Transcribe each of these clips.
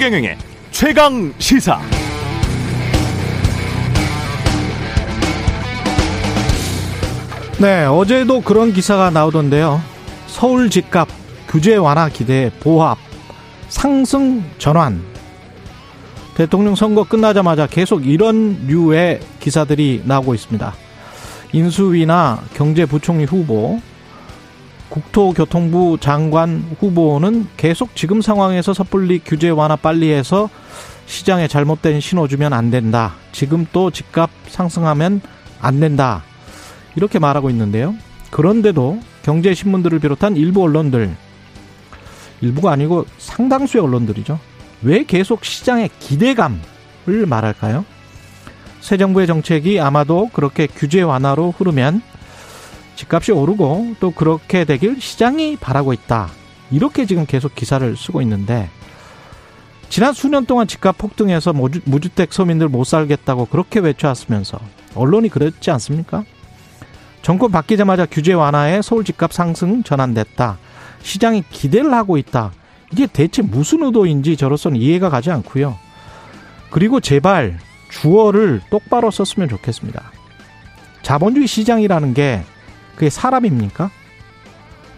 최경영의 최강 시사. 네, 어제도 그런 기사가 나오던데요. 서울 집값 규제 완화 기대 보합 상승 전환. 대통령 선거 끝나자마자 계속 이런 류의 기사들이 나오고 있습니다. 인수위나 경제부총리 후보, 국토교통부 장관 후보는 계속 지금 상황에서 섣불리 규제 완화 빨리 해서 시장에 잘못된 신호 주면 안 된다. 지금 또 집값 상승하면 안 된다. 이렇게 말하고 있는데요. 그런데도 경제신문들을 비롯한 일부 언론들, 일부가 아니고 상당수의 언론들이죠. 왜 계속 시장의 기대감을 말할까요? 새 정부의 정책이 아마도 그렇게 규제 완화로 흐르면 집값이 오르고 또 그렇게 되길 시장이 바라고 있다. 이렇게 지금 계속 기사를 쓰고 있는데 지난 수년 동안 집값 폭등해서 무주택 서민들 못 살겠다고 그렇게 외쳐왔으면서 언론이 그랬지 않습니까? 정권 바뀌자마자 규제 완화에 서울 집값 상승 전환됐다. 시장이 기대를 하고 있다. 이게 대체 무슨 의도인지 저로서는 이해가 가지 않고요. 그리고 제발 주어를 똑바로 썼으면 좋겠습니다. 자본주의 시장이라는 게 그게 사람입니까?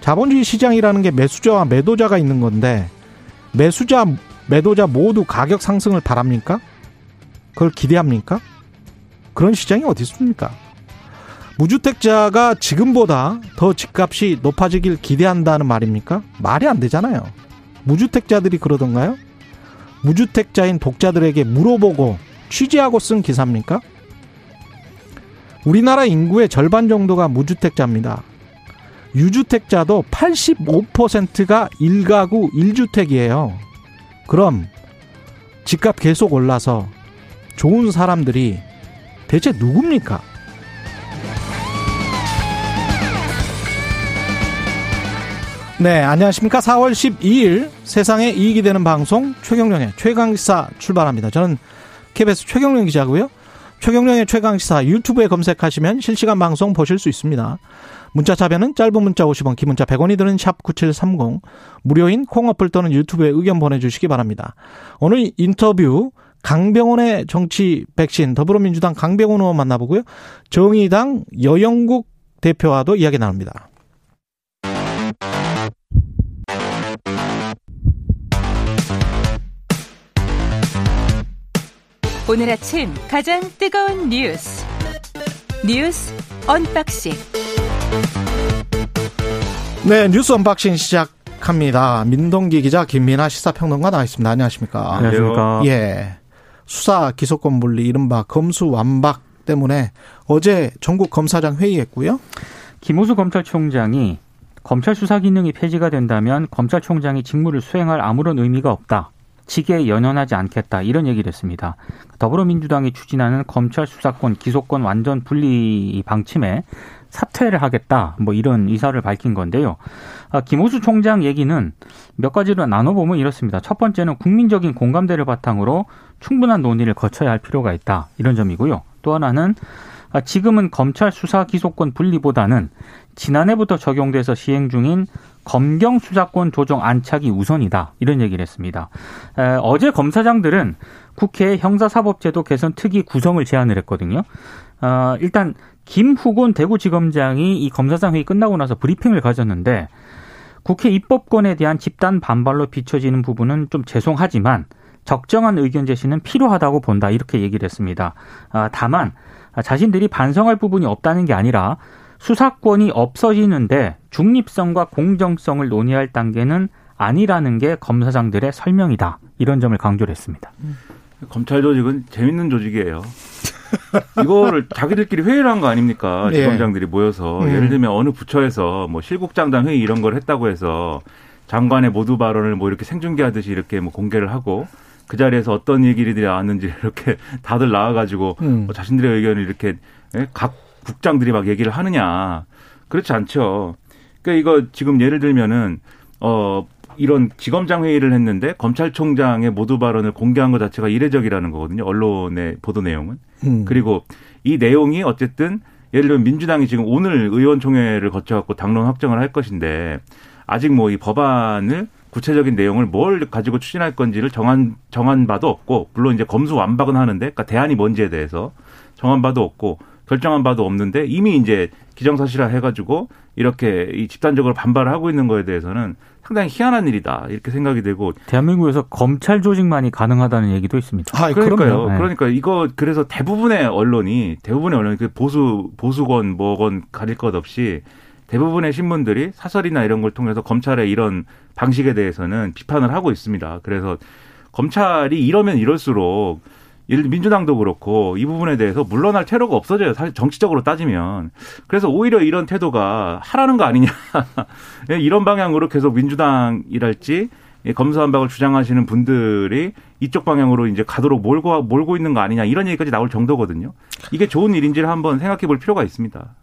자본주의 시장이라는 게 매수자와 매도자가 있는 건데 매수자, 매도자 모두 가격 상승을 바랍니까? 그걸 기대합니까? 그런 시장이 어디 있습니까? 무주택자가 지금보다 더 집값이 높아지길 기대한다는 말입니까? 말이 안 되잖아요. 무주택자들이 그러던가요? 무주택자인 독자들에게 물어보고 취재하고 쓴 기사입니까? 우리나라 인구의 절반 정도가 무주택자입니다. 유주택자도 85%가 1가구 1주택이에요. 그럼 집값 계속 올라서 좋은 사람들이 대체 누굽니까? 네, 안녕하십니까. 4월 12일 세상에 이익이 되는 방송 최경령의 최강시사 출발합니다. 저는 KBS 최경령 기자고요. 최경령의 최강시사 유튜브에 검색하시면 실시간 방송 보실 수 있습니다. 문자 자변은 짧은 문자 50원, 긴 문자 100원이 드는 샵 9730, 무료인 콩 어플 또는 유튜브에 의견 보내주시기 바랍니다. 오늘 인터뷰 강병원의 정치 백신 더불어민주당 강병원 의원 만나보고요. 정의당 여영국 대표와도 이야기 나눕니다. 오늘 아침 가장 뜨거운 뉴스 뉴스 언박싱 네 뉴스 unboxing 시작합니다. 민동기 기자 김민아 시사평론가 나와 있습니다. 안녕하십니까? 안녕하십니까? 예 수사 기소권 분리 이른바 검수 완박 때문에 어제 전국 검사장 회의했고요. 김오수 검찰총장이 검찰 수사 기능이 폐지가 된다면 검찰총장이 직무를 수행할 아무런 의미가 없다. 직에 연연하지 않겠다 이런 얘기를 했습니다. 더불어민주당이 추진하는 검찰 수사권 기소권 완전 분리 방침에 사퇴를 하겠다 뭐 이런 의사를 밝힌 건데요. 아, 김호수 총장 얘기는 몇 가지로 나눠보면 이렇습니다. 첫 번째는 국민적인 공감대를 바탕으로 충분한 논의를 거쳐야 할 필요가 있다 이런 점이고요. 또 하나는 아, 지금은 검찰 수사 기소권 분리보다는 지난해부터 적용돼서 시행 중인 검경 수사권 조정 안착이 우선이다 이런 얘기를 했습니다. 에, 어제 검사장들은 국회 형사사법제도 개선 특위 구성을 제안을 했거든요. 어, 일단 김후곤 대구지검장이 이 검사장 회의 끝나고 나서 브리핑을 가졌는데 국회 입법권에 대한 집단 반발로 비춰지는 부분은 좀 죄송하지만 적정한 의견 제시는 필요하다고 본다 이렇게 얘기를 했습니다. 아, 다만 자신들이 반성할 부분이 없다는 게 아니라 수사권이 없어지는데 중립성과 공정성을 논의할 단계는 아니라는 게 검사장들의 설명이다. 이런 점을 강조를 했습니다. 검찰 조직은 재밌는 조직이에요. 이거를 자기들끼리 회의를 한 거 아닙니까? 네. 지검장들이 모여서 음. 예를 들면 어느 부처에서 뭐 실국장단 회의 이런 걸 했다고 해서 장관의 모두 발언을 뭐 이렇게 생중계하듯이 이렇게 뭐 공개를 하고 그 자리에서 어떤 얘기들이 나왔는지 이렇게 다들 나와가지고 음. 뭐 자신들의 의견을 이렇게 예? 각 국장들이 막 얘기를 하느냐 그렇지 않죠. 그러니까 이거 지금 예를 들면은 어 이런 지검장 회의를 했는데 검찰총장의 모두 발언을 공개한 것 자체가 이례적이라는 거거든요. 언론의 보도 내용은. 음. 그리고 이 내용이 어쨌든 예를 들면 민주당이 지금 오늘 의원총회를 거쳐갖고 당론 확정을 할 것인데 아직 뭐 이 법안을 구체적인 내용을 뭘 가지고 추진할 건지를 정한 정한 바도 없고 물론 이제 검수 완박은 하는데 그러니까 대안이 뭔지에 대해서 정한 바도 없고 결정한 바도 없는데 이미 이제 기정사실화 해가지고 이렇게 이 집단적으로 반발을 하고 있는 거에 대해서는 상당히 희한한 일이다 이렇게 생각이 되고 대한민국에서 검찰 조직만이 가능하다는 얘기도 있습니다. 아, 그러니까요. 네. 그러니까 이거 그래서 대부분의 언론이 대부분의 언론이 그 보수 보수건 뭐건 가릴 것 없이 대부분의 신문들이 사설이나 이런 걸 통해서 검찰의 이런 방식에 대해서는 비판을 하고 있습니다. 그래서 검찰이 이러면 이럴수록 예를 민주당도 그렇고 이 부분에 대해서 물러날 테러가 없어져요. 사실 정치적으로 따지면. 그래서 오히려 이런 태도가 하라는 거 아니냐. 이런 방향으로 계속 민주당이랄지 검수한박을 주장하시는 분들이 이쪽 방향으로 이제 가도록 몰고 몰고 있는 거 아니냐 이런 얘기까지 나올 정도거든요. 이게 좋은 일인지를 한번 생각해 볼 필요가 있습니다.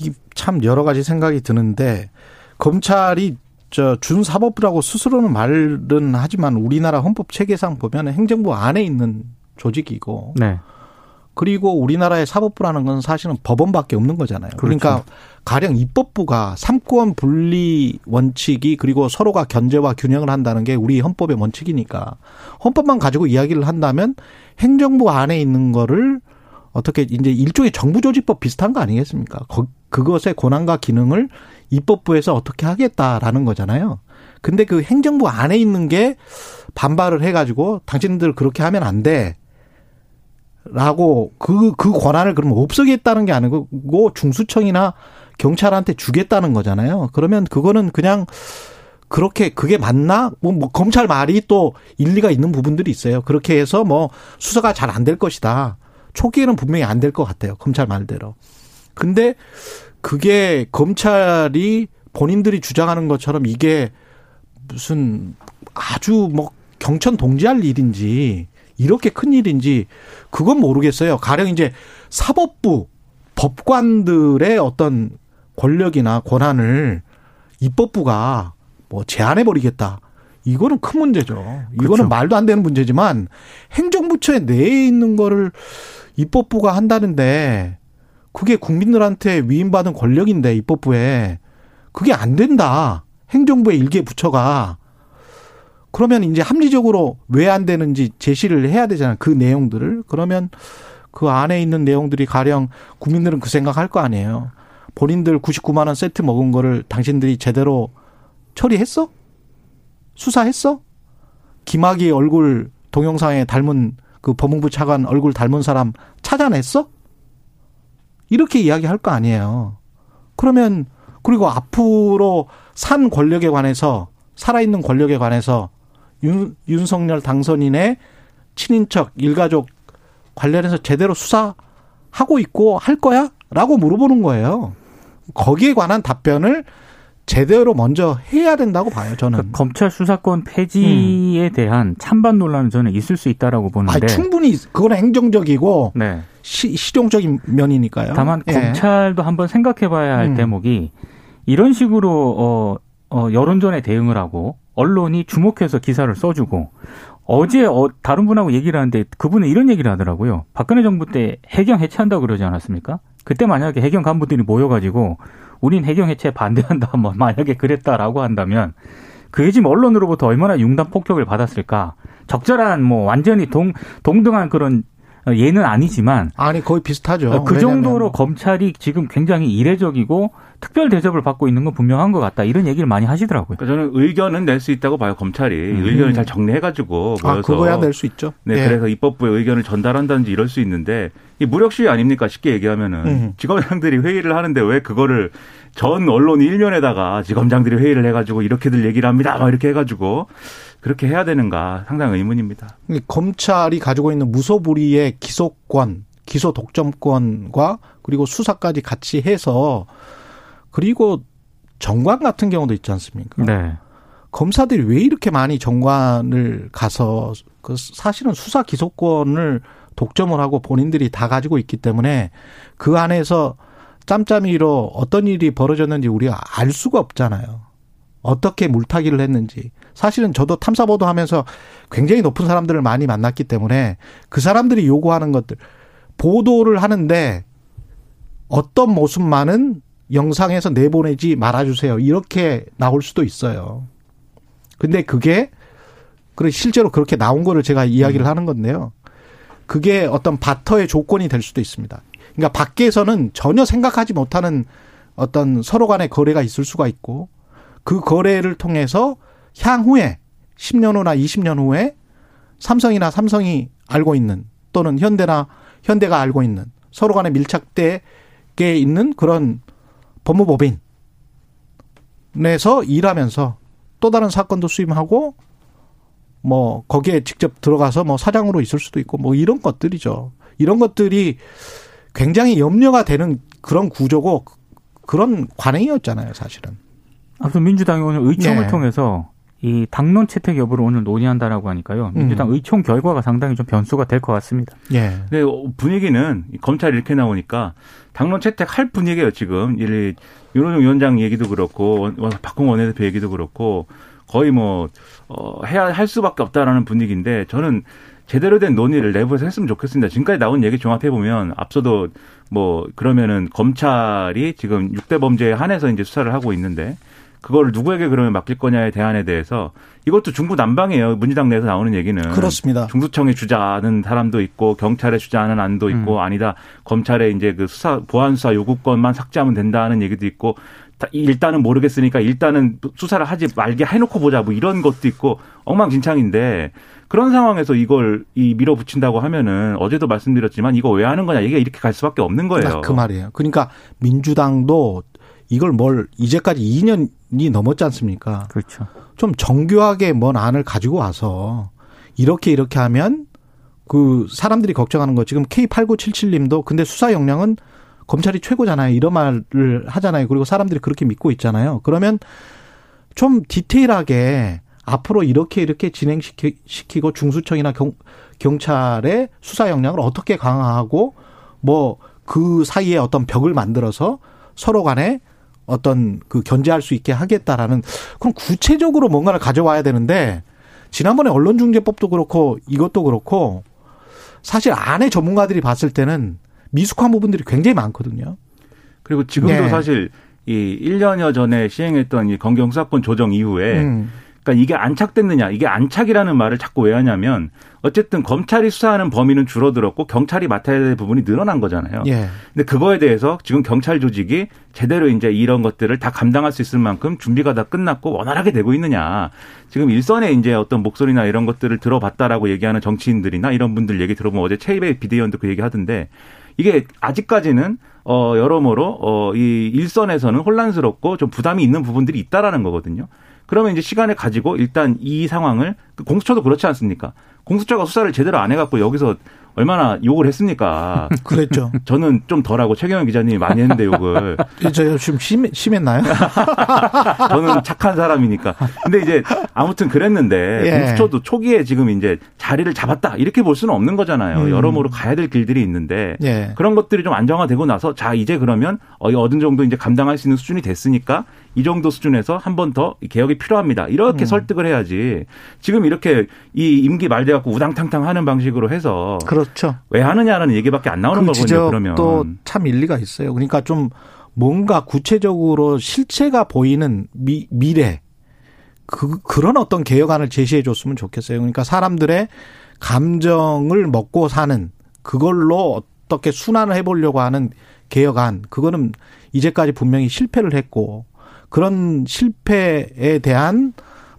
이 참 여러 가지 생각이 드는데 검찰이 저 준사법부라고 스스로는 말은 하지만 우리나라 헌법 체계상 보면 행정부 안에 있는 조직이고 네. 그리고 우리나라의 사법부라는 건 사실은 법원밖에 없는 거잖아요. 그렇죠. 그러니까 가령 입법부가 삼권 분리 원칙이 그리고 서로가 견제와 균형을 한다는 게 우리 헌법의 원칙이니까 헌법만 가지고 이야기를 한다면 행정부 안에 있는 거를 어떻게 이제 일종의 정부조직법 비슷한 거 아니겠습니까? 그것의 권한과 기능을 입법부에서 어떻게 하겠다라는 거잖아요. 근데 그 행정부 안에 있는 게 반발을 해가지고 당신들 그렇게 하면 안 돼. 라고 그, 그 권한을 그러면 없애겠다는 게 아니고 중수청이나 경찰한테 주겠다는 거잖아요. 그러면 그거는 그냥 그렇게 그게 맞나? 뭐, 뭐 검찰 말이 또 일리가 있는 부분들이 있어요. 그렇게 해서 뭐 수사가 잘 안 될 것이다. 초기에는 분명히 안 될 것 같아요. 검찰 말대로. 근데 그게 검찰이 본인들이 주장하는 것처럼 이게 무슨 아주 뭐 경천 동지할 일인지 이렇게 큰 일인지 그건 모르겠어요. 가령 이제 사법부 법관들의 어떤 권력이나 권한을 입법부가 뭐 제한해 버리겠다. 이거는 큰 문제죠. 이거는 그렇죠. 말도 안 되는 문제지만 행정부처에 내에 있는 거를 입법부가 한다는데 그게 국민들한테 위임받은 권력인데 입법부에 그게 안 된다. 행정부의 일개 부처가 그러면 이제 합리적으로 왜 안 되는지 제시를 해야 되잖아요. 그 내용들을. 그러면 그 안에 있는 내용들이 가령 국민들은 그 생각할 거 아니에요. 본인들 99만 원 세트 먹은 거를 당신들이 제대로 처리했어? 수사했어? 김학의 얼굴 동영상에 닮은 그 법무부 차관 얼굴 닮은 사람 찾아냈어? 이렇게 이야기할 거 아니에요. 그러면 그리고 앞으로 산 권력에 관해서 살아있는 권력에 관해서 윤, 윤석열 당선인의 친인척, 일가족 관련해서 제대로 수사하고 있고 할 거야? 라고 물어보는 거예요. 거기에 관한 답변을 제대로 먼저 해야 된다고 봐요, 저는. 그러니까 검찰 수사권 폐지에 음. 대한 찬반 논란은 저는 있을 수 있다라고 보는데. 아니, 충분히 그건 행정적이고 네. 시, 실용적인 면이니까요. 다만 예. 검찰도 한번 생각해 봐야 할 음. 대목이 이런 식으로 어, 어 여론전에 대응을 하고 언론이 주목해서 기사를 써주고 어제 어, 다른 분하고 얘기를 하는데 그분은 이런 얘기를 하더라고요. 박근혜 정부 때 해경 해체한다고 그러지 않았습니까? 그때 만약에 해경 간부들이 모여가지고 우린 해경 해체 반대한다, 뭐 만약에 그랬다라고 한다면 그게 지금 언론으로부터 얼마나 융단 폭격을 받았을까? 적절한 뭐 완전히 동 동등한 그런 예는 아니지만 아니 거의 비슷하죠. 그 정도로 검찰이 지금 굉장히 이례적이고 특별 대접을 받고 있는 건 분명한 것 같다 이런 얘기를 많이 하시더라고요. 그러니까 저는 의견은 낼 수 있다고 봐요 검찰이 음. 의견을 잘 정리해가지고 모여서 아 그거야 낼 수 있죠. 네, 네, 그래서 입법부의 의견을 전달한다든지 이럴 수 있는데 이 무력시위 아닙니까 쉽게 얘기하면은 음. 지검장들이 회의를 하는데 왜 그거를 전 언론 일면에다가 지검장들이 회의를 해가지고 이렇게들 얘기를 합니다 막 이렇게 해가지고 그렇게 해야 되는가 상당히 의문입니다. 검찰이 가지고 있는 무소불위의 기소권, 기소 독점권과 그리고 수사까지 같이 해서 그리고 정관 같은 경우도 있지 않습니까? 네. 검사들이 왜 이렇게 많이 정관을 가서 그 사실은 수사 기소권을 독점을 하고 본인들이 다 가지고 있기 때문에 그 안에서 짬짬이로 어떤 일이 벌어졌는지 우리가 알 수가 없잖아요. 어떻게 물타기를 했는지. 사실은 저도 탐사보도 하면서 굉장히 높은 사람들을 많이 만났기 때문에 그 사람들이 요구하는 것들, 보도를 하는데 어떤 모습만은 영상에서 내보내지 말아주세요. 이렇게 나올 수도 있어요. 근데 그게 그래 실제로 그렇게 나온 거를 제가 이야기를 음. 하는 건데요. 그게 어떤 바터의 조건이 될 수도 있습니다. 그러니까 밖에서는 전혀 생각하지 못하는 어떤 서로 간의 거래가 있을 수가 있고 그 거래를 통해서 향후에 10년 후나 20년 후에 삼성이나 삼성이 알고 있는 또는 현대나 현대가 알고 있는 서로 간의 밀착되게 있는 그런 법무법인에서 일하면서 또 다른 사건도 수임하고 뭐 거기에 직접 들어가서 뭐 사장으로 있을 수도 있고 뭐 이런 것들이죠. 이런 것들이 굉장히 염려가 되는 그런 구조고 그런 관행이었잖아요, 사실은. 아무튼 민주당이 오늘 의총을 네. 통해서 이 당론 채택 여부를 오늘 논의한다라고 하니까요. 민주당 음. 의총 결과가 상당히 좀 변수가 될 것 같습니다. 예. 네, 분위기는 검찰이 이렇게 나오니까 당론 채택할 분위기예요, 지금. 이 윤호중 위원장 얘기도 그렇고 박홍 원내대표 얘기도 그렇고 거의 뭐 어, 해야 할 수밖에 없다라는 분위기인데 저는 제대로 된 논의를 내부에서 했으면 좋겠습니다. 지금까지 나온 얘기 종합해 보면 앞서도 뭐 그러면은 검찰이 지금 6대 범죄에 한해서 이제 수사를 하고 있는데 그걸 누구에게 그러면 맡길 거냐에 대한에 대해서 이것도 중구난방이에요. 문희당 내에서 나오는 얘기는 그렇습니다. 중수청에 주자는 사람도 있고 경찰에 주자는 안도 있고 음. 아니다 검찰에 이제 그 수사 보안 수사 요구권만 삭제하면 된다는 얘기도 있고 일단은 모르겠으니까 일단은 수사를 하지 말게 해놓고 보자 뭐 이런 것도 있고 엉망진창인데 그런 상황에서 이걸 이 밀어붙인다고 하면은 어제도 말씀드렸지만 이거 왜 하는 거냐 이게 이렇게 갈 수밖에 없는 거예요. 그 말이에요. 그러니까 민주당도 이걸 뭘 이제까지 2년이 넘었지 않습니까? 그렇죠. 좀 정교하게 뭔 안을 가지고 와서 이렇게 이렇게 하면 그 사람들이 걱정하는 거 지금 K8977님도 근데 수사 역량은 검찰이 최고잖아요. 이런 말을 하잖아요. 그리고 사람들이 그렇게 믿고 있잖아요. 그러면 좀 디테일하게 앞으로 이렇게 이렇게 진행시키고 중수청이나 경, 경찰의 수사 역량을 어떻게 강화하고 뭐 그 사이에 어떤 벽을 만들어서 서로 간에 어떤 그 견제할 수 있게 하겠다라는 그럼 구체적으로 뭔가를 가져와야 되는데 지난번에 언론중재법도 그렇고 이것도 그렇고 사실 안에 전문가들이 봤을 때는 미숙한 부분들이 굉장히 많거든요. 그리고 지금도 네. 사실 이 1년여 전에 시행했던 이 검경수사권 조정 이후에 음. 그러니까 이게 안착됐느냐, 이게 안착이라는 말을 자꾸 왜 하냐면 어쨌든 검찰이 수사하는 범위는 줄어들었고 경찰이 맡아야 될 부분이 늘어난 거잖아요. 예. 근데 그거에 대해서 지금 경찰 조직이 제대로 이제 이런 것들을 다 감당할 수 있을 만큼 준비가 다 끝났고 원활하게 되고 있느냐. 지금 일선에 이제 어떤 목소리나 이런 것들을 들어봤다라고 얘기하는 정치인들이나 이런 분들 얘기 들어보면 어제 최입의 비대위원도 그 얘기 하던데 이게 아직까지는 어 여러모로 어이 일선에서는 혼란스럽고 좀 부담이 있는 부분들이 있다라는 거거든요. 그러면 이제 시간을 가지고 일단 이 상황을 그 공수처도 그렇지 않습니까? 공수처가 수사를 제대로 안 해갖고 여기서 얼마나 욕을 했습니까? 그랬죠. 저는 좀 덜하고 최경영 기자님이 많이 했는데 욕을. 저좀 심, 심했나요? 저는 착한 사람이니까. 근데 이제 아무튼 그랬는데 예. 공수처도 초기에 지금 이제 자리를 잡았다 이렇게 볼 수는 없는 거잖아요. 음. 여러모로 가야 될 길들이 있는데 예. 그런 것들이 좀 안정화되고 나서 자 이제 그러면 어느 정도 이제 감당할 수 있는 수준이 됐으니까 이 정도 수준에서 한 번 더 개혁이 필요합니다. 이렇게 음. 설득을 해야지. 지금 이렇게 이 임기 말돼 갖고 우당탕탕 하는 방식으로 해서 그렇죠. 왜 하느냐라는 얘기밖에 안 나오는 그 거거든요. 그러면 또참 일리가 있어요. 그러니까 좀 뭔가 구체적으로 실체가 보이는 미, 미래 그 그런 어떤 개혁안을 제시해 줬으면 좋겠어요. 그러니까 사람들의 감정을 먹고 사는 그걸로 어떻게 순환을 해보려고 하는 개혁안 그거는 이제까지 분명히 실패를 했고 그런 실패에 대한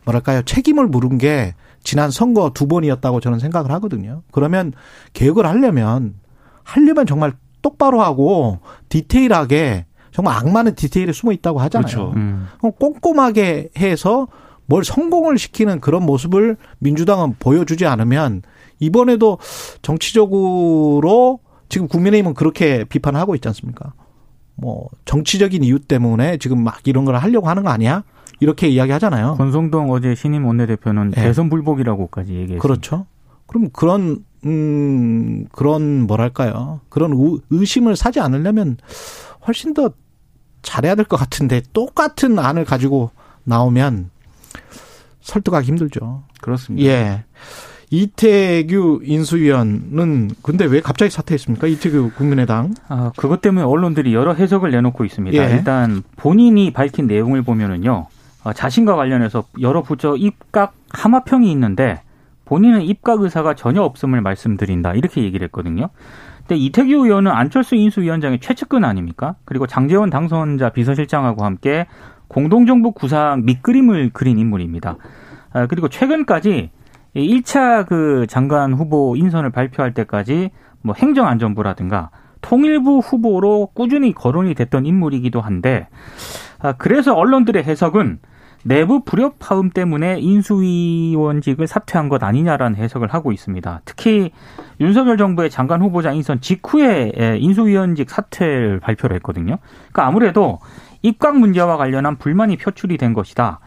뭐랄까요 책임을 물은 게 지난 선거 두 번이었다고 저는 생각을 하거든요. 그러면 개혁을 하려면 하려면 정말 똑바로 하고 디테일하게 정말 악마는 디테일에 숨어 있다고 하잖아요. 그렇죠. 음. 꼼꼼하게 해서 뭘 성공을 시키는 그런 모습을 민주당은 보여주지 않으면 이번에도 정치적으로 지금 국민의힘은 그렇게 비판하고 있지 않습니까? 뭐 정치적인 이유 때문에 지금 막 이런 걸 하려고 하는 거 아니야? 이렇게 이야기하잖아요. 권성동 어제 신임 원내대표는 네. 대선 불복이라고까지 얘기했습니다. 그렇죠. 그럼 그런 음 그런 뭐랄까요? 그런 의심을 사지 않으려면 훨씬 더 잘해야 될 것 같은데 똑같은 안을 가지고 나오면 설득하기 힘들죠. 그렇습니다. 예. 이태규 인수위원은 근데 왜 갑자기 사퇴했습니까? 이태규 국민의당. 아, 그것 때문에 언론들이 여러 해석을 내놓고 있습니다. 예. 일단 본인이 밝힌 내용을 보면은요. 어, 자신과 관련해서 여러 부처 입각 하마평이 있는데 본인은 입각 의사가 전혀 없음을 말씀드린다 이렇게 얘기를 했거든요. 근데 이태규 의원은 안철수 인수위원장의 최측근 아닙니까? 그리고 장재원 당선자 비서실장하고 함께 공동정부 구상 밑그림을 그린 인물입니다. 아, 그리고 최근까지 1차 그 장관 후보 인선을 발표할 때까지 뭐 행정안전부라든가 통일부 후보로 꾸준히 거론이 됐던 인물이기도 한데 아, 그래서 언론들의 해석은 내부 불협화음 때문에 인수위원직을 사퇴한 것 아니냐라는 해석을 하고 있습니다. 특히 윤석열 정부의 장관 후보자 인선 직후에 인수위원직 사퇴를 발표를 했거든요. 그러니까 아무래도 입각 문제와 관련한 불만이 표출이 된 것이다.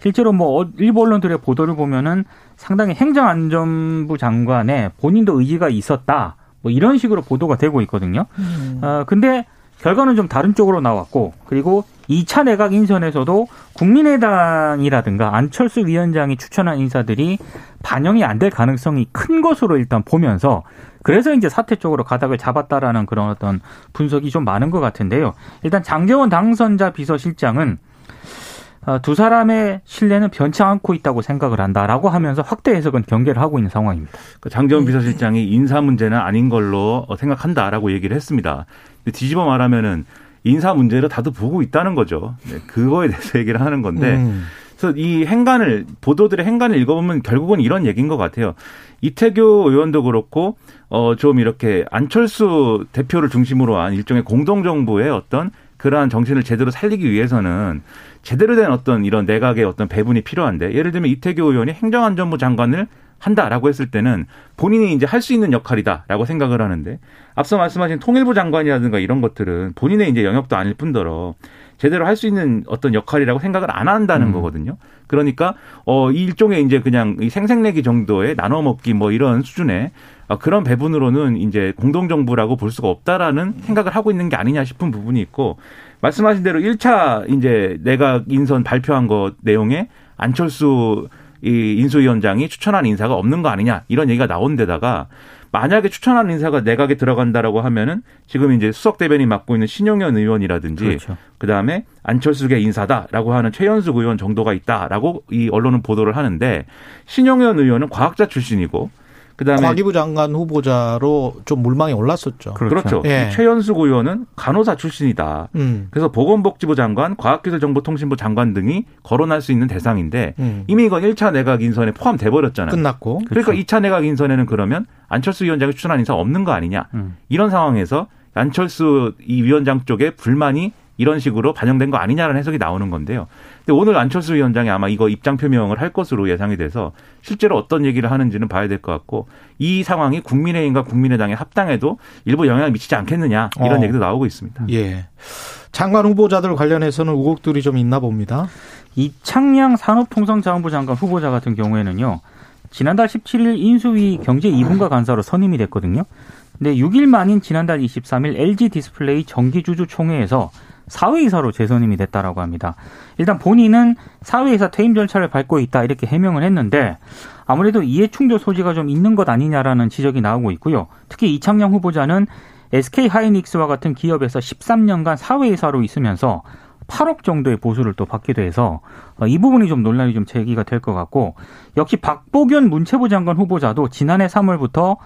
실제로 뭐 어, 일부 언론들의 보도를 보면은 상당히 행정안전부 장관의 본인도 의지가 있었다. 뭐 이런 식으로 보도가 되고 있거든요. 음. 어, 근데 결과는 좀 다른 쪽으로 나왔고 그리고 2차 내각 인선에서도 국민의당이라든가 안철수 위원장이 추천한 인사들이 반영이 안 될 가능성이 큰 것으로 일단 보면서 그래서 이제 사퇴 쪽으로 가닥을 잡았다라는 그런 어떤 분석이 좀 많은 것 같은데요. 일단 장재원 당선자 비서실장은 어, 두 사람의 신뢰는 변치 않고 있다고 생각을 한다라고 하면서 확대 해석은 경계를 하고 있는 상황입니다. 그 장재원 비서실장이 인사 문제는 아닌 걸로 생각한다라고 얘기를 했습니다. 뒤집어 말하면은 인사 문제를 다들 보고 있다는 거죠. 네, 그거에 대해서 얘기를 하는 건데. 음. 그래서 이 행간을 보도들의 행간을 읽어보면 결국은 이런 얘기인 것 같아요. 이태규 의원도 그렇고 어 좀 이렇게 안철수 대표를 중심으로 한 일종의 공동 정부의 어떤 그러한 정신을 제대로 살리기 위해서는 제대로 된 어떤 이런 내각의 어떤 배분이 필요한데 예를 들면 이태규 의원이 행정안전부 장관을 한다라고 했을 때는 본인이 이제 할 수 있는 역할이다라고 생각을 하는데 앞서 말씀하신 통일부 장관이라든가 이런 것들은 본인의 이제 영역도 아닐 뿐더러 제대로 할 수 있는 어떤 역할이라고 생각을 안 한다는 음. 거거든요. 그러니까 어 일종의 이제 그냥 생색내기 정도의 나눠 먹기 뭐 이런 수준의 어, 그런 배분으로는 이제 공동 정부라고 볼 수가 없다라는 생각을 하고 있는 게 아니냐 싶은 부분이 있고 말씀하신 대로 1차 이제 내각 인선 발표한 것 내용에 안철수 이 인수위원장이 추천한 인사가 없는 거 아니냐 이런 얘기가 나온 데다가 만약에 추천한 인사가 내각에 들어간다라고 하면은 지금 이제 수석 대변인 맡고 있는 신용현 의원이라든지 그렇죠. 그다음에 안철수계 인사다라고 하는 최연숙 의원 정도가 있다라고 이 언론은 보도를 하는데 신용현 의원은 과학자 출신이고 그다음에 과기부 장관 후보자로 좀 물망에 올랐었죠. 그렇죠. 그렇죠. 예. 최연숙 의원은 간호사 출신이다. 음. 그래서 보건복지부 장관, 과학기술정보통신부 장관 등이 거론할 수 있는 대상인데 음. 이미 이건 1차 내각 인선에 포함돼 버렸잖아요. 끝났고. 그러니까 그렇죠. 2차 내각 인선에는 그러면 안철수 위원장이 추천한 인사 없는 거 아니냐. 음. 이런 상황에서 안철수 이 위원장 쪽에 불만이 이런 식으로 반영된 거 아니냐라는 해석이 나오는 건데요. 근데 오늘 안철수 위원장이 아마 이거 입장 표명을 할 것으로 예상이 돼서 실제로 어떤 얘기를 하는지는 봐야 될 것 같고 이 상황이 국민의힘과 국민의당의 합당에도 일부 영향을 미치지 않겠느냐 이런 어. 얘기도 나오고 있습니다. 예. 장관 후보자들 관련해서는 의혹들이 좀 있나 봅니다. 이창양 산업통상자원부 장관 후보자 같은 경우에는요. 지난달 17일 인수위 경제 2분과 간사로 선임이 됐거든요. 근데 6일 만인 지난달 23일 LG 디스플레이 정기주주 총회에서 사외이사로 재선임이 됐다라고 합니다. 일단 본인은 사외이사 퇴임 절차를 밟고 있다 이렇게 해명을 했는데 아무래도 이해충돌 소지가 좀 있는 것 아니냐라는 지적이 나오고 있고요. 특히 이창양 후보자는 SK 하이닉스와 같은 기업에서 13년간 사외이사로 있으면서 8억 정도의 보수를 또 받기도 해서 이 부분이 좀 논란이 좀 제기가 될 것 같고 역시 박보균 문체부 장관 후보자도 지난해 3월부터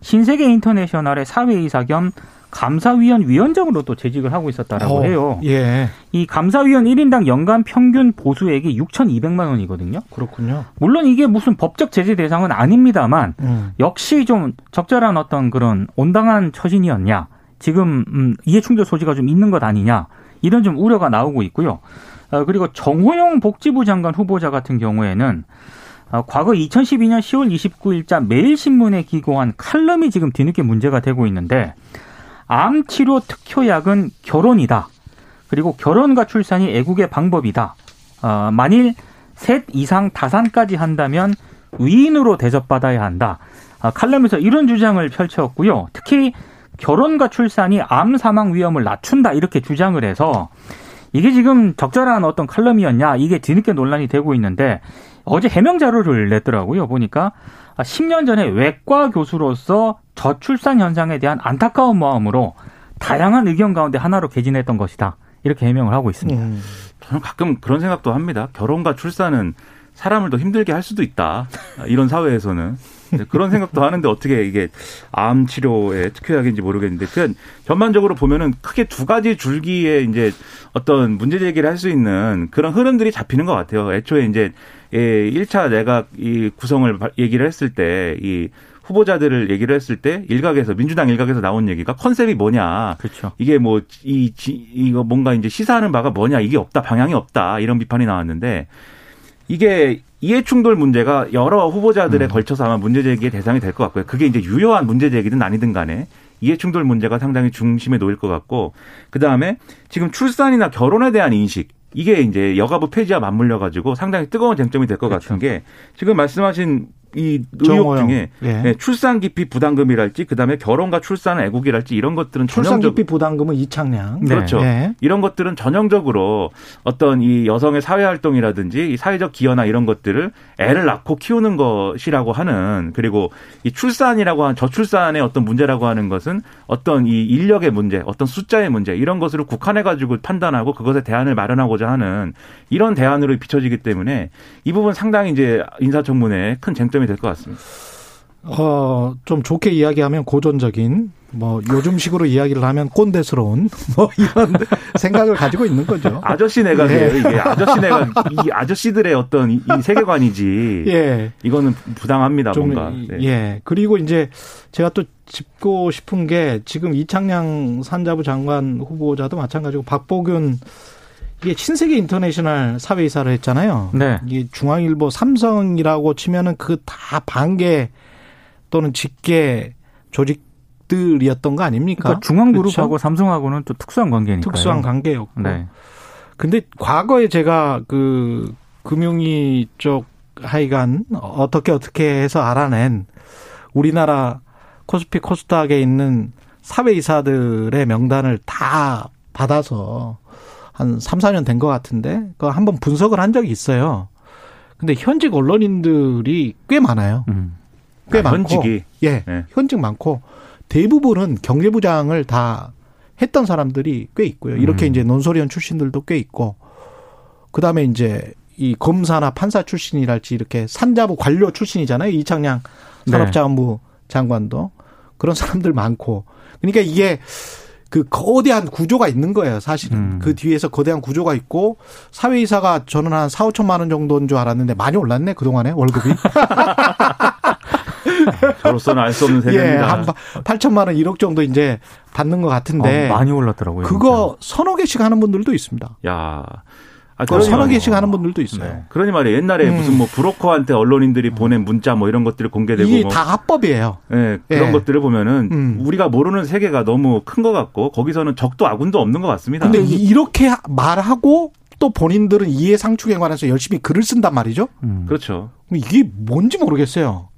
신세계 인터내셔널의 사회이사 겸 감사위원 위원장으로 또 재직을 하고 있었다라고 어, 해요. 예. 이 감사위원 1인당 연간 평균 보수액이 6,200만 원이거든요. 그렇군요. 물론 이게 무슨 법적 제재 대상은 아닙니다만 음. 역시 좀 적절한 어떤 그런 온당한 처신이었냐. 지금 음, 이해 충돌 소지가 좀 있는 것 아니냐. 이런 좀 우려가 나오고 있고요. 어, 그리고 정호영 복지부 장관 후보자 같은 경우에는 어, 과거 2012년 10월 29일자 매일신문에 기고한 칼럼이 지금 뒤늦게 문제가 되고 있는데 암 치료 특효약은 결혼이다. 그리고 결혼과 출산이 애국의 방법이다. 어, 만일 셋 이상 다산까지 한다면 위인으로 대접받아야 한다. 어, 칼럼에서 이런 주장을 펼쳤고요. 특히 결혼과 출산이 암 사망 위험을 낮춘다 이렇게 주장을 해서 이게 지금 적절한 어떤 칼럼이었냐 이게 뒤늦게 논란이 되고 있는데 어제 해명 자료를 냈더라고요. 보니까 10년 전에 외과 교수로서 저출산 현상에 대한 안타까운 마음으로 다양한 의견 가운데 하나로 개진했던 것이다. 이렇게 해명을 하고 있습니다. 음. 저는 가끔 그런 생각도 합니다. 결혼과 출산은 사람을 더 힘들게 할 수도 있다. 이런 사회에서는. 그런 생각도 하는데 어떻게 이게 암 치료의 특효약인지 모르겠는데 그 전반적으로 보면은 크게 두 가지 줄기에 이제 어떤 문제 제기를 할 수 있는 그런 흐름들이 잡히는 것 같아요. 애초에 이제 예, 1차 내각 이 구성을 얘기를 했을 때 이 후보자들을 얘기를 했을 때 일각에서 민주당 일각에서 나온 얘기가 컨셉이 뭐냐. 그렇죠. 이게 뭐 이 이거 뭔가 이제 시사하는 바가 뭐냐. 이게 없다. 방향이 없다. 이런 비판이 나왔는데 이게 이해 충돌 문제가 여러 후보자들에 음. 걸쳐서 아마 문제 제기의 대상이 될 것 같고요. 그게 이제 유효한 문제 제기든 아니든 간에 이해 충돌 문제가 상당히 중심에 놓일 것 같고 그 다음에 지금 출산이나 결혼에 대한 인식 이게 이제 여가부 폐지와 맞물려 가지고 상당히 뜨거운 쟁점이 될것 그렇죠. 같은 게 지금 말씀하신 이 의혹 중에 예. 네, 출산 기피 부담금이랄지 그다음에 결혼과 출산 애국이랄지 이런 것들은 출산 기피 부담금은 이창량 그렇죠. 네. 이런 것들은 전형적으로 어떤 이 여성의 사회 활동이라든지 이 사회적 기여나 이런 것들을 애를 낳고 키우는 것이라고 하는 그리고 이 출산이라고 하는 저출산의 어떤 문제라고 하는 것은 어떤 이 인력의 문제, 어떤 숫자의 문제 이런 것으로 국한해 가지고 판단하고 그것에 대안을 마련하고자 하는 이런 대안으로 비춰지기 때문에 이 부분 상당히 이제 인사청문회 큰 쟁점이 될 것 같습니다. 어, 좀 좋게 이야기하면 고전적인, 뭐, 요즘식으로 이야기를 하면 꼰대스러운, 뭐, 이런 생각을 가지고 있는 거죠. 아저씨네가 예. 이게 아저씨네가, 이 아저씨들의 어떤 이 세계관이지. 예. 이거는 부당합니다, 좀, 뭔가. 네. 예. 그리고 이제 제가 또 짚고 싶은 게 지금 이창양 산자부 장관 후보자도 마찬가지고 박보균 이게 신세계 인터내셔널 사회이사를 했잖아요. 네. 이게 중앙일보 삼성이라고 치면은 그 다 반개 또는 직계 조직 들이었던 거 아닙니까? 그러니까 중앙그룹하고 그렇죠? 삼성하고는 또 특수한 관계니까 특수한 관계였고. 네. 근데 과거에 제가 그 금융위 쪽 하여간 어떻게 어떻게 해서 알아낸 우리나라 코스피 코스닥에 있는 사회이사들의 명단을 다 받아서 한 3, 4년 된 것 같은데 그 한번 분석을 한 적이 있어요. 근데 현직 언론인들이 꽤 많아요. 음. 꽤 아, 많고 현직이 예, 네. 현직 많고 대부분은 경제부장을 다 했던 사람들이 꽤 있고요. 이렇게 음. 이제 논소리원 출신들도 꽤 있고 그 다음에 이제 이 검사나 판사 출신이랄지 이렇게 산자부 관료 출신이잖아요. 이창양 네. 산업자원부 네. 장관도 그런 사람들 많고 그러니까 이게 그 거대한 구조가 있는 거예요, 사실은. 음. 그 뒤에서 거대한 구조가 있고 사회이사가 저는 한 4, 5천만 원 정도인 줄 알았는데 많이 올랐네, 그동안에 월급이. 저로서는 알 수 없는 세계입니다. 예, 한 8천만 원, 1억 정도 이제 받는 것 같은데. 어, 많이 올랐더라고요. 그거 진짜. 서너 개씩 하는 분들도 있습니다. 야. 아, 그런 서너 개씩 하는 분들도 있어요. 네. 그러니 말이에요. 옛날에 음. 무슨 뭐 브로커한테 언론인들이 보낸 문자 뭐 이런 것들이 공개되고 이게 뭐. 다 합법이에요. 네, 그런 예. 것들을 보면은 음. 우리가 모르는 세계가 너무 큰 것 같고 거기서는 적도 아군도 없는 것 같습니다. 근데 이렇게 말하고 또 본인들은 이해 상충에 관해서 열심히 글을 쓴단 말이죠. 음. 그렇죠. 이게 뭔지 모르겠어요.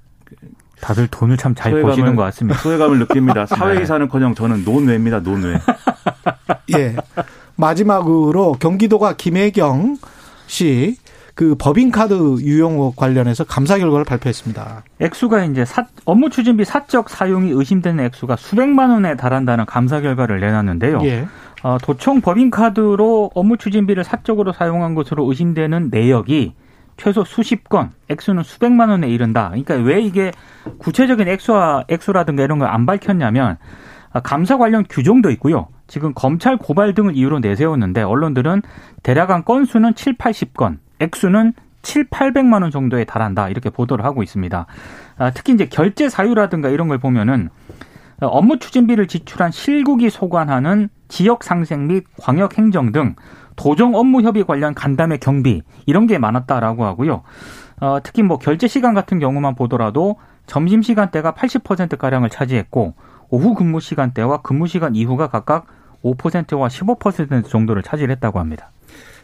다들 돈을 참 잘 버시는 것 같습니다. 소외감을 느낍니다. 사회이사는커녕 저는 논외입니다. 논외. 예. 마지막으로 경기도가 김혜경 씨 그 법인카드 유용 관련해서 감사 결과를 발표했습니다. 액수가 이제 사, 업무 추진비 사적 사용이 의심되는 액수가 수백만 원에 달한다는 감사 결과를 내놨는데요. 예. 어, 도청 법인카드로 업무 추진비를 사적으로 사용한 것으로 의심되는 내역이 최소 수십 건, 액수는 수백만 원에 이른다. 그러니까 왜 이게 구체적인 액수와 액수라든가 이런 걸 안 밝혔냐면 아, 감사 관련 규정도 있고요. 지금 검찰 고발 등을 이유로 내세웠는데 언론들은 대략 한 건수는 7, 80건, 액수는 7, 800만 원 정도에 달한다. 이렇게 보도를 하고 있습니다. 아, 특히 이제 결제 사유라든가 이런 걸 보면은 업무 추진비를 지출한 실국이 소관하는 지역 상생 및 광역 행정 등 도정 업무 협의 관련 간담회 경비 이런 게 많았다라고 하고요. 어, 특히 뭐 결제 시간 같은 경우만 보더라도 점심 시간대가 80% 가량을 차지했고 오후 근무 시간대와 근무 시간 이후가 각각 5%와 15% 정도를 차지했다고 합니다.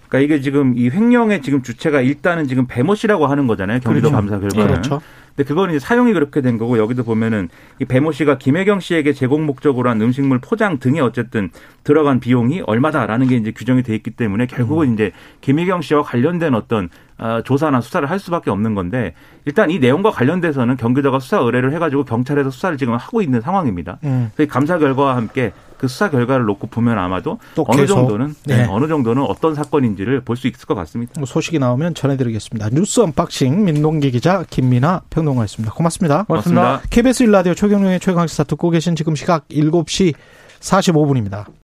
그러니까 이게 지금 이 횡령의 지금 주체가 일단은 지금 배모 씨라고 하는 거잖아요. 경기도 그렇죠. 감사 결과는. 그렇죠. 근데 그거는 이제 사용이 그렇게 된 거고 여기도 보면은 이 배모 씨가 김혜경 씨에게 제공 목적으로 한 음식물 포장 등에 어쨌든 들어간 비용이 얼마다라는 게 이제 규정이 돼 있기 때문에 결국은 음. 이제 김혜경 씨와 관련된 어떤 어, 조사나 수사를 할 수밖에 없는 건데 일단 이 내용과 관련돼서는 경기도가 수사 의뢰를 해가지고 경찰에서 수사를 지금 하고 있는 상황입니다. 음. 감사 결과와 함께 그그 수사 결과를 놓고 보면 아마도 어느 정도는 네. 네. 어느 정도는 어떤 사건인지를 볼 수 있을 것 같습니다. 뭐 소식이 나오면 전해드리겠습니다. 뉴스 unboxing 민동기 기자 김민아 평론가였습니다. 고맙습니다. 고맙습니다. KBS 일라디오 최경영의 최강시사 듣고 계신 지금 시각 7시 45분입니다.